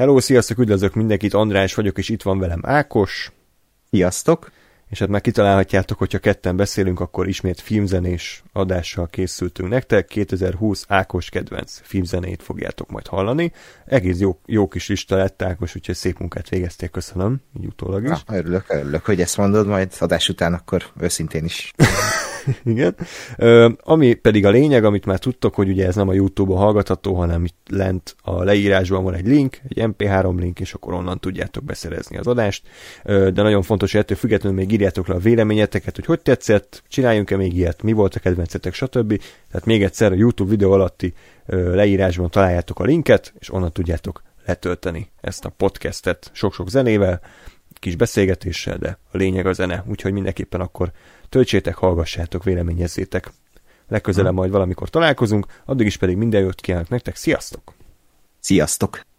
Hello, sziasztok, üdvözlök mindenkit, András vagyok, és itt van velem Ákos. Sziasztok! És hát már kitalálhatjátok, hogyha ketten beszélünk, akkor ismét filmzenés adással készültünk nektek. 2020 Ákos kedvenc filmzenét fogjátok majd hallani. Egész jó, jó kis lista lett Ákos, úgyhogy szép munkát végeztél, köszönöm, így utólag is. Na, örülök, örülök, hogy ezt mondod, majd adás után akkor őszintén is Igen. Ö, ami pedig a lényeg, amit már tudtok, hogy ugye ez nem a YouTube-on hallgatható, hanem itt lent a leírásban van egy link, egy MP3 link, és akkor onnan tudjátok beszerezni az adást. Ö, de nagyon fontos, hogy ettől függetlenül még írjátok le a véleményeteket, hogy hogy tetszett, csináljunk-e még ilyet, mi volt a kedvencetek, stb. Tehát még egyszer a YouTube videó alatti ö, leírásban találjátok a linket, és onnan tudjátok letölteni ezt a podcastet sok-sok zenével, kis beszélgetéssel, de a lényeg a zene, úgyhogy mindenképpen akkor töltsétek, hallgassátok, véleményezzétek. Legközelebb majd valamikor találkozunk, addig is pedig minden jót kívánok nektek, sziasztok! Sziasztok!